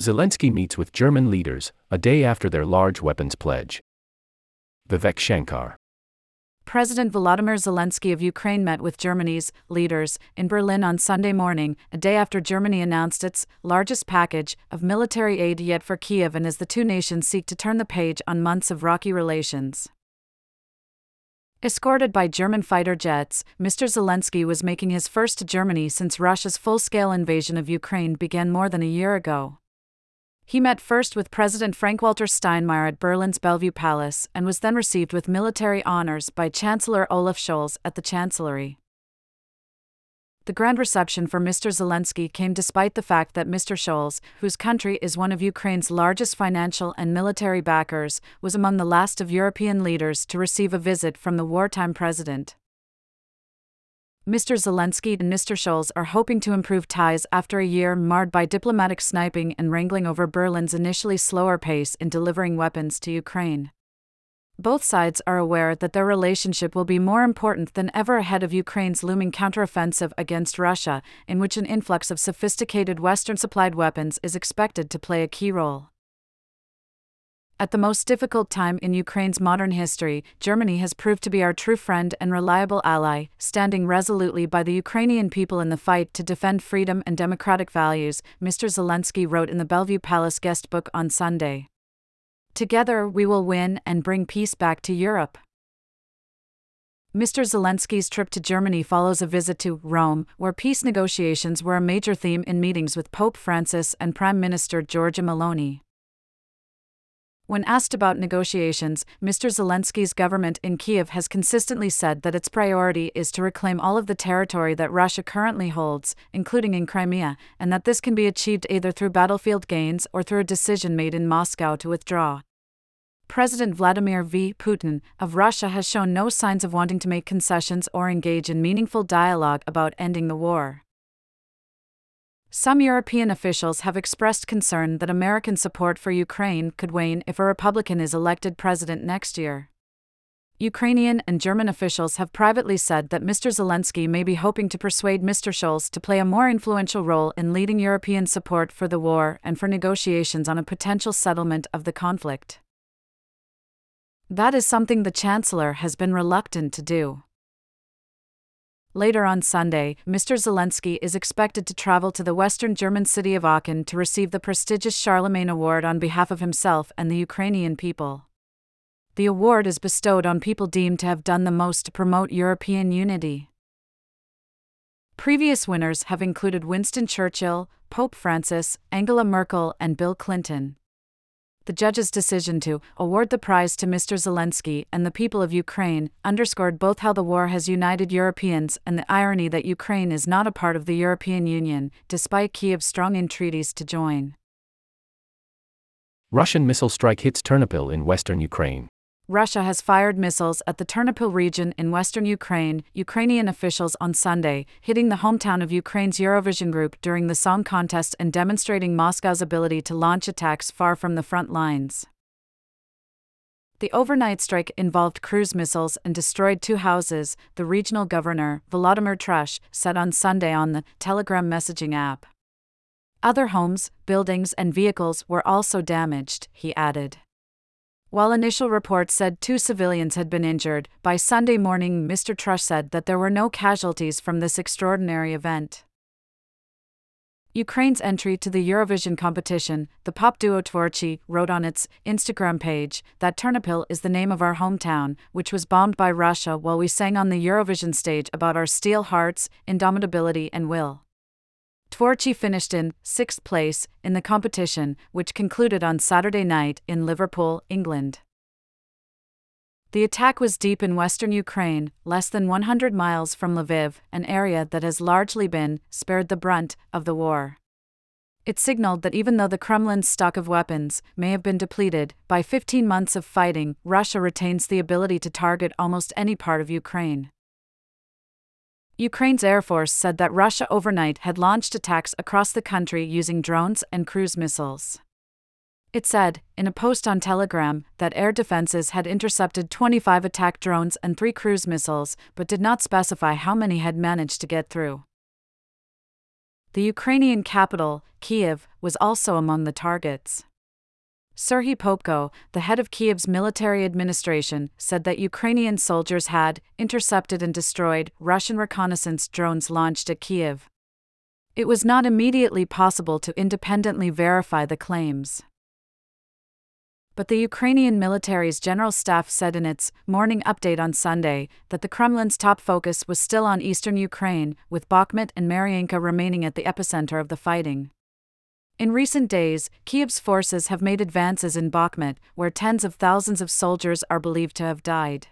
Zelensky meets with German leaders, a day after their large weapons pledge. Vivek Shankar. President Volodymyr Zelensky of Ukraine met with Germany's leaders in Berlin on Sunday morning, a day after Germany announced its largest package of military aid yet for Kiev and as the two nations seek to turn the page on months of rocky relations. Escorted by German fighter jets, Mr. Zelensky was making his first to Germany since Russia's full scale invasion of Ukraine began more than a year ago. He met first with President Frank Walter Steinmeier at Berlin's Bellevue Palace and was then received with military honors by Chancellor Olaf Scholz at the Chancellery. The grand reception for Mr. Zelensky came despite the fact that Mr. Scholz, whose country is one of Ukraine's largest financial and military backers, was among the last of European leaders to receive a visit from the wartime president. Mr. Zelensky and Mr. Scholz are hoping to improve ties after a year marred by diplomatic sniping and wrangling over Berlin's initially slower pace in delivering weapons to Ukraine. Both sides are aware that their relationship will be more important than ever ahead of Ukraine's looming counteroffensive against Russia, in which an influx of sophisticated Western supplied weapons is expected to play a key role. At the most difficult time in Ukraine's modern history, Germany has proved to be our true friend and reliable ally, standing resolutely by the Ukrainian people in the fight to defend freedom and democratic values, Mr. Zelensky wrote in the Bellevue Palace guest book on Sunday. Together we will win and bring peace back to Europe. Mr. Zelensky's trip to Germany follows a visit to Rome, where peace negotiations were a major theme in meetings with Pope Francis and Prime Minister Giorgia Meloni. When asked about negotiations, Mr. Zelensky's government in Kiev has consistently said that its priority is to reclaim all of the territory that Russia currently holds, including in Crimea, and that this can be achieved either through battlefield gains or through a decision made in Moscow to withdraw. President Vladimir V. Putin of Russia has shown no signs of wanting to make concessions or engage in meaningful dialogue about ending the war. Some European officials have expressed concern that American support for Ukraine could wane if a Republican is elected president next year. Ukrainian and German officials have privately said that Mr. Zelensky may be hoping to persuade Mr. Scholz to play a more influential role in leading European support for the war and for negotiations on a potential settlement of the conflict. That is something the Chancellor has been reluctant to do. Later on Sunday, Mr. Zelensky is expected to travel to the western German city of Aachen to receive the prestigious Charlemagne Award on behalf of himself and the Ukrainian people. The award is bestowed on people deemed to have done the most to promote European unity. Previous winners have included Winston Churchill, Pope Francis, Angela Merkel, and Bill Clinton the judge's decision to award the prize to Mr. Zelensky and the people of Ukraine underscored both how the war has united Europeans and the irony that Ukraine is not a part of the European Union, despite Kiev's strong entreaties to join. Russian missile strike hits Ternopil in western Ukraine. Russia has fired missiles at the Ternopil region in western Ukraine, Ukrainian officials on Sunday, hitting the hometown of Ukraine's Eurovision group during the song contest and demonstrating Moscow's ability to launch attacks far from the front lines. The overnight strike involved cruise missiles and destroyed two houses, the regional governor, Volodymyr Trush, said on Sunday on the Telegram messaging app. Other homes, buildings, and vehicles were also damaged, he added. While initial reports said two civilians had been injured, by Sunday morning Mr. Trush said that there were no casualties from this extraordinary event. Ukraine's entry to the Eurovision competition, the pop duo Tvorchi wrote on its Instagram page that Ternopil is the name of our hometown, which was bombed by Russia while we sang on the Eurovision stage about our steel hearts, indomitability, and will. Tvorchi finished in sixth place in the competition, which concluded on Saturday night in Liverpool, England. The attack was deep in western Ukraine, less than 100 miles from Lviv, an area that has largely been spared the brunt of the war. It signaled that even though the Kremlin's stock of weapons may have been depleted, by 15 months of fighting, Russia retains the ability to target almost any part of Ukraine. Ukraine's Air Force said that Russia overnight had launched attacks across the country using drones and cruise missiles. It said, in a post on Telegram, that air defenses had intercepted 25 attack drones and three cruise missiles, but did not specify how many had managed to get through. The Ukrainian capital, Kiev, was also among the targets. Serhiy Popko, the head of Kiev's military administration, said that Ukrainian soldiers had intercepted and destroyed Russian reconnaissance drones launched at Kiev. It was not immediately possible to independently verify the claims. But the Ukrainian military's general staff said in its morning update on Sunday that the Kremlin's top focus was still on eastern Ukraine, with Bakhmut and Mariinka remaining at the epicenter of the fighting. In recent days, Kiev's forces have made advances in Bakhmut, where tens of thousands of soldiers are believed to have died.